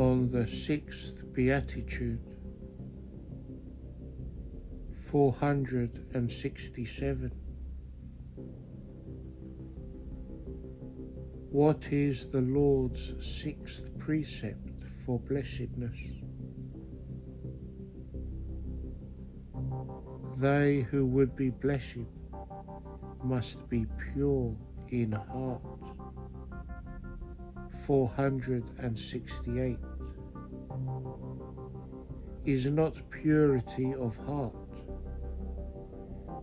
on the sixth beatitude, 467. What is the Lord's sixth precept for blessedness? They who would be blessed must be pure in heart. 468 Is not purity of heart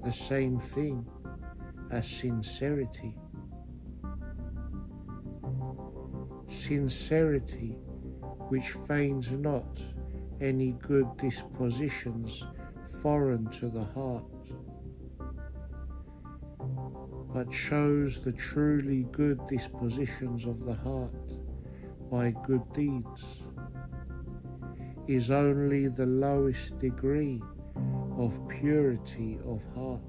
the same thing as sincerity? Sincerity which feigns not any good dispositions foreign to the heart but shows the truly good dispositions of the heart by good deeds, is only the lowest degree of purity of heart.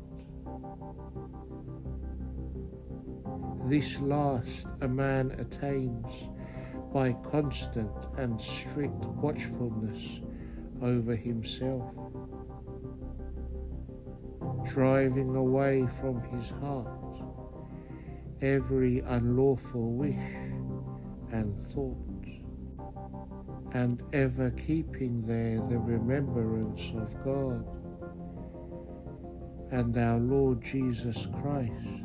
This last a man attains by constant and strict watchfulness over himself, driving away from his heart every unlawful wish and thought, and ever keeping there the remembrance of God and our Lord Jesus Christ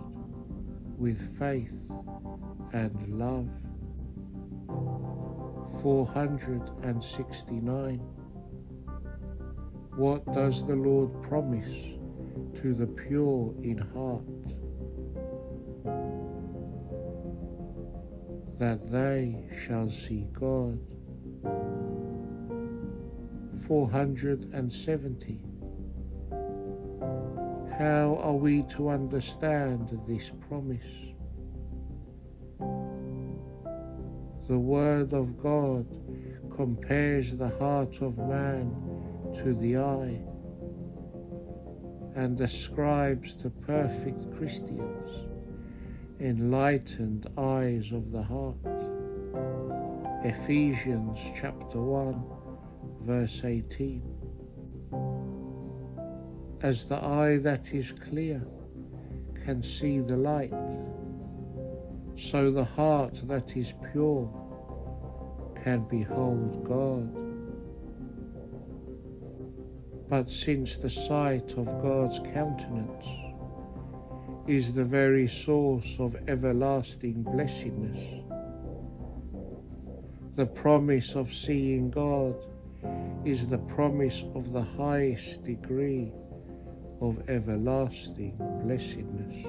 with faith and love. 469. What does the Lord promise to the pure in heart? That they shall see God. 470. How are we to understand this promise? The Word of God compares the heart of man to the eye and ascribes to perfect Christians enlightened eyes of the heart. Ephesians chapter 1, verse 18. As the eye that is clear can see the light, so the heart that is pure can behold God. But since the sight of God's countenance is the very source of everlasting blessedness. The promise of seeing God is the promise of the highest degree of everlasting blessedness.